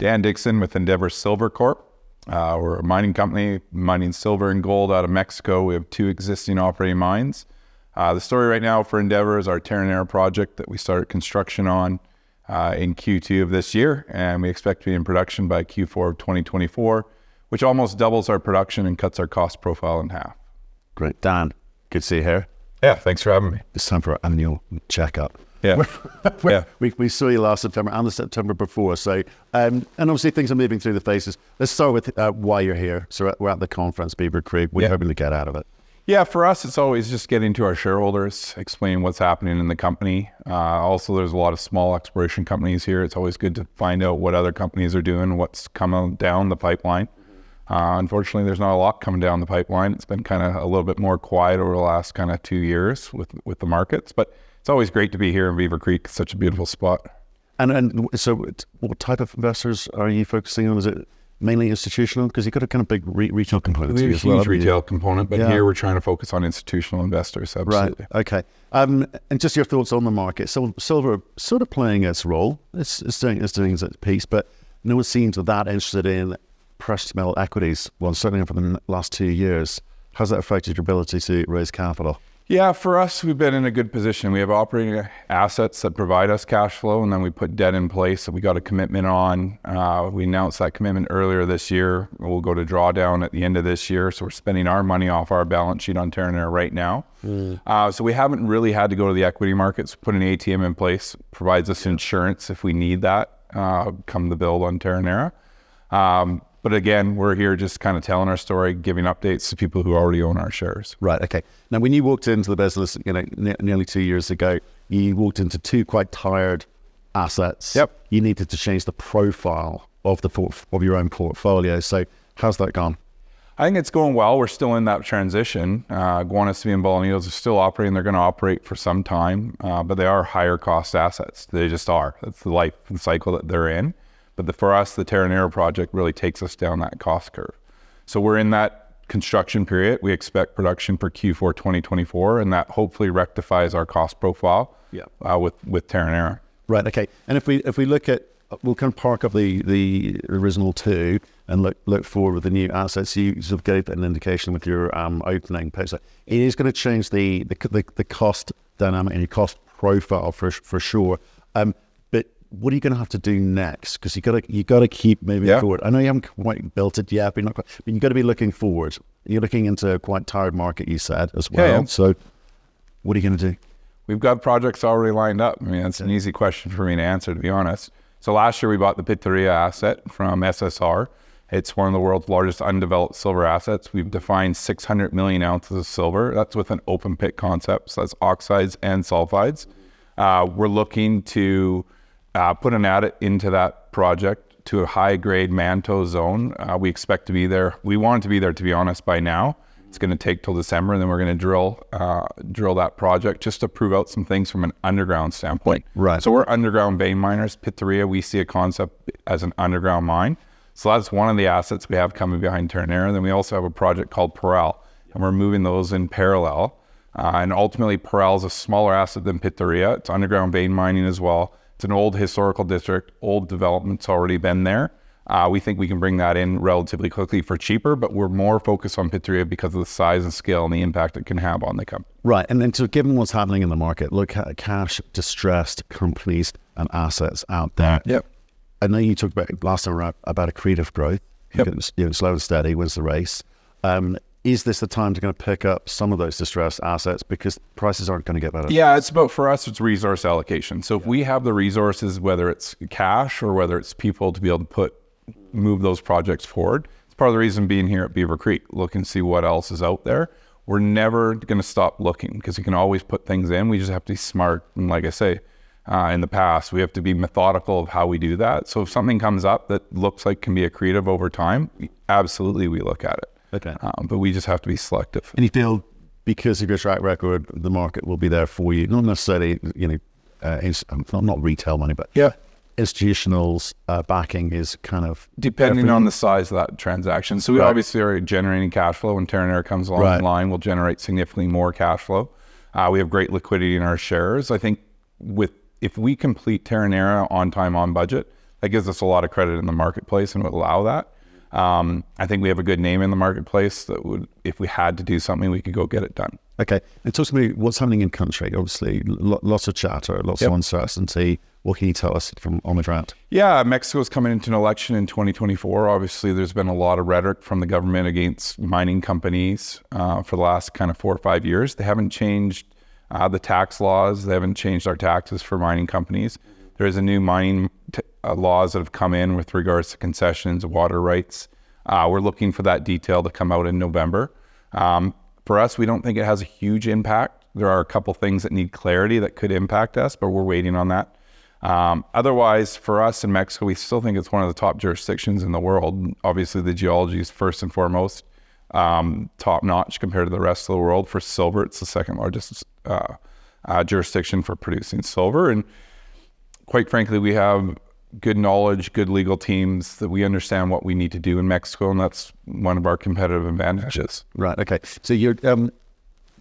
Dan Dickson with Endeavour Silver Corp. Uh, we're a mining company mining silver and gold out of Mexico. We have two existing operating mines. Uh, the story right now for Endeavour is our Terronera project that we started construction on uh, in Q2 of this year, and we expect to be in production by Q4 of 2024, which almost doubles our production and cuts our cost profile in half. Great. Dan, good to see you here. Yeah, thanks for having me. It's time for our annual checkup. Yeah. yeah. We, we saw you last September and the September before. So, um, and obviously things are moving through the phases. Let's start with uh, why you're here. So we're at the conference, Beaver Creek. What are you hoping to get out of it? Yeah, for us, it's always just getting to our shareholders, explaining what's happening in the company. Uh, also, there's a lot of small exploration companies here. It's always good to find out what other companies are doing, what's coming down the pipeline. Uh, unfortunately, there's not a lot coming down the pipeline. It's been kind of a little bit more quiet over the last kind of two years with with the markets, but it's always great to be here in Beaver Creek. It's such a beautiful spot. And and so, what type of investors are you focusing on? Is it mainly institutional? Because you've got a kind of big re- retail component we have a as well. huge retail component, but Yeah. here we're trying to focus on institutional investors. Absolutely. Right. Okay. Um, and just your thoughts on the market. So silver sort of playing its role. It's, it's doing it's doing its piece, but no one seems that interested in precious metal equities. Well, certainly for the last two years. How's that affected your ability to raise capital? Yeah, for us, we've been in a good position. We have operating assets that provide us cash flow, and then we put debt in place that we got a commitment on. Uh, we announced that commitment earlier this year. We'll go to drawdown at the end of this year. So we're spending our money off our balance sheet on Terronera right now. Uh, so we haven't really had to go to the equity markets. Put an ATM in place, provides us insurance if we need that uh, come the build on Terronera. Um, but again, we're here just kind of telling our story, giving updates to people who already own our shares. Right. Okay. Now, when you walked into the business, you know, ne- nearly two years ago, you walked into two quite tired assets. Yep. You needed to change the profile of the port- of your own portfolio. So, how's that gone? I think it's going well. We're still in that transition. Uh, Guanaceví and Bolañitos are still operating. They're going to operate for some time, uh, but they are higher cost assets. They just are. That's the life and cycle that they're in. But the, for us, the Terronera project really takes us down that cost curve. So we're in that construction period. We expect production for Q4 2024, and that hopefully rectifies our cost profile Yeah. uh, with, with Terronera. Right. Okay. And if we if we look at we'll kind of park up the the original two and look look forward with the new assets. You sort of gave an indication with your um, opening page. It is going to change the the, the the cost dynamic and your cost profile for for sure. Um, what are you going to have to do next? Because you got to you got to keep moving Yeah. forward. I know you haven't quite built it yet, but, not quite, but you got to be looking forward. You're looking into a quite tired market, you said as well. yeah. So, what are you going to do? We've got projects already lined up. I mean, that's an easy question for me to answer, to be honest. So last year we bought the Pitarrilla asset from SSR. It's one of the world's largest undeveloped silver assets. We've defined 600 million ounces of silver. That's with an open pit concept. So that's oxides and sulfides. Uh, we're looking to uh, put an adit into that project to a high grade Manto zone. Uh, we expect to be there. We want to be there, to be honest, by now. It's going to take till December, and then we're going to drill uh, drill that project just to prove out some things from an underground standpoint. Right. So we're underground vein miners. Pitarrilla, we see a concept as an underground mine. So that's one of the assets we have coming behind Terronera. Then we also have a project called Parral, and we're moving those in parallel. Uh, and ultimately, Parral is a smaller asset than Pitarrilla. It's underground vein mining as well. It's an old historical district, old development's already been there. Uh, we think we can bring that in relatively quickly for cheaper, but we're more focused on Pitarrilla because of the size and scale and the impact it can have on the company. Right, and then so given what's happening in the market, look at cash distressed companies and assets out there. Yep. I know you talked about last time around about accretive growth. Yep. You know, slow and steady wins the race. Um, is this the time to kind of pick up some of those distressed assets because prices aren't going to get better? Yeah, it's about for us, it's resource allocation. So if we have the resources, whether it's cash or whether it's people to be able to put move those projects forward, it's part of the reason being here at Beaver Creek, look and see what else is out there. We're never going to stop looking because you can always put things in. We just have to be smart. And like I say, uh, in the past, we have to be methodical of how we do that. So if something comes up that looks like can be accretive over time, absolutely we look at it. Okay. Um, but we just have to be selective. And you feel because of your track record, the market will be there for you. Not necessarily, you know, uh, um, not, not retail money, but Yeah. institutionals uh, backing is kind of depending on the size of that transaction. So we Right. obviously are generating cash flow. When Terronera comes along Right. the line, we'll generate significantly more cash flow. Uh, we have great liquidity in our shares. I think with if we complete Terronera on time, on budget, that gives us a lot of credit in the marketplace and would allow that. Um, I think we have a good name in the marketplace that would, if we had to do something, we could go get it done. Okay, and talk to me what's happening in country. Obviously, lo- lots of chatter, lots Yep. of uncertainty. What can you tell us from on the ground? Yeah, Mexico's coming into an election in 2024. Obviously, there's been a lot of rhetoric from the government against mining companies uh, for the last kind of four or five years. They haven't changed uh, the tax laws. They haven't changed our taxes for mining companies. There is a new mining t- uh, laws that have come in with regards to concessions, water rights. Uh, we're looking for that detail to come out in November. Um, for us, we don't think it has a huge impact. There are a couple things that need clarity that could impact us, but we're waiting on that. Um, otherwise, for us in Mexico, we still think it's one of the top jurisdictions in the world. Obviously, the geology is first and foremost um, top notch compared to the rest of the world. For silver, it's the second largest uh, uh, jurisdiction for producing silver. And quite frankly, we have good knowledge, good legal teams that we understand what we need to do in Mexico, and that's one of our competitive advantages. Right. Okay. So you're um,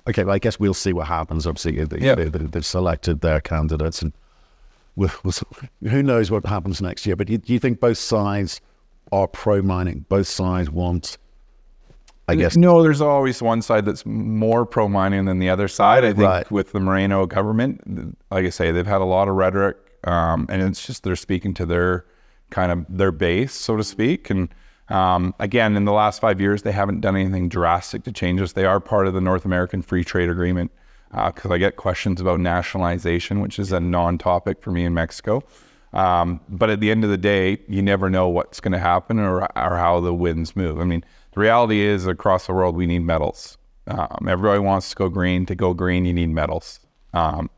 okay. Well, I guess we'll see what happens. Obviously, they, Yeah. they, they, they've selected their candidates, and we'll, we'll, who knows what happens next year. But do you, you think both sides are pro mining? Both sides want, I guess, No, there's always one side that's more pro mining than the other side. I think Right. with the Morena government, like I say, they've had a lot of rhetoric, um, and it's just they're speaking to their kind of their base, so to speak. And um, again, in the last five years, they haven't done anything drastic to change this. They are part of the North American Free Trade Agreement because I get questions about nationalization, which is a non-topic for me in Mexico. Um, but at the end of the day, you never know what's going to happen or, or how the winds move. I mean, the reality is across the world, we need metals. Um, everybody wants to go green. To go green, you need metals. Um,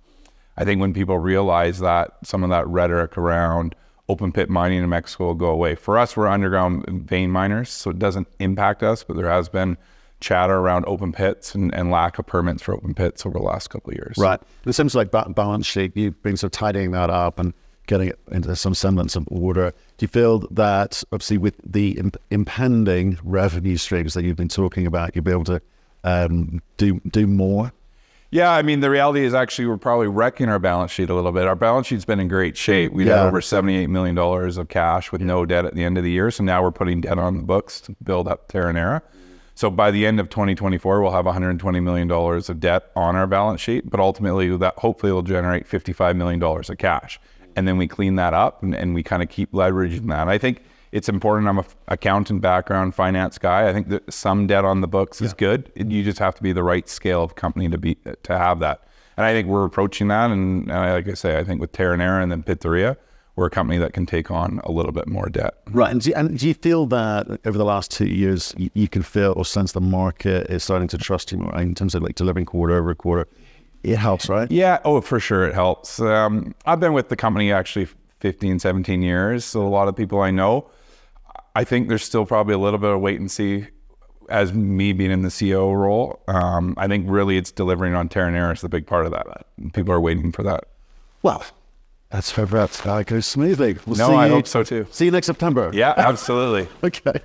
I think when people realize that, some of that rhetoric around open pit mining in Mexico will go away. For us, we're underground vein miners, so it doesn't impact us, but there has been chatter around open pits and, and lack of permits for open pits over the last couple of years. right? It seems like ba- balance sheet. You've been sort of tidying that up and getting it into some semblance of order. Do you feel that obviously with the imp- impending revenue streams that you've been talking about, you'll be able to um, do do more? Yeah, I mean, the reality is actually we're probably wrecking our balance sheet a little bit. Our balance sheet's been in great shape. We Yeah. had over $78 million of cash with no debt at the end of the year. So now we're putting debt on the books to build up Terronera. So by the end of 2024, we'll have $120 million of debt on our balance sheet, but ultimately that hopefully will generate $55 million of cash. And then we clean that up and, and we kind of keep leveraging that. I think it's important. I'm a f- accountant background, finance guy. I think that some debt on the books is good. You just have to be the right scale of company to be to have that. And I think we're approaching that. And uh, like I say, I think with Terronera and then Pitarrilla, we're a company that can take on a little bit more debt. Right. And do, you, and do you feel that over the last two years, you, you can feel or sense the market is starting to trust you more in terms of like delivering quarter over quarter? It helps, right? Yeah, oh, for sure, it helps. Um, I've been with the company actually 15, 17 years, so a lot of people I know. I think there's still probably a little bit of wait and see as me being in the CEO role. Um, I think really it's delivering on Terronera is the big part of that. People are waiting for that. Well, that's hope that's how it goes smoothly. We'll No, I you- hope so too. See you next September. Yeah, absolutely. Okay.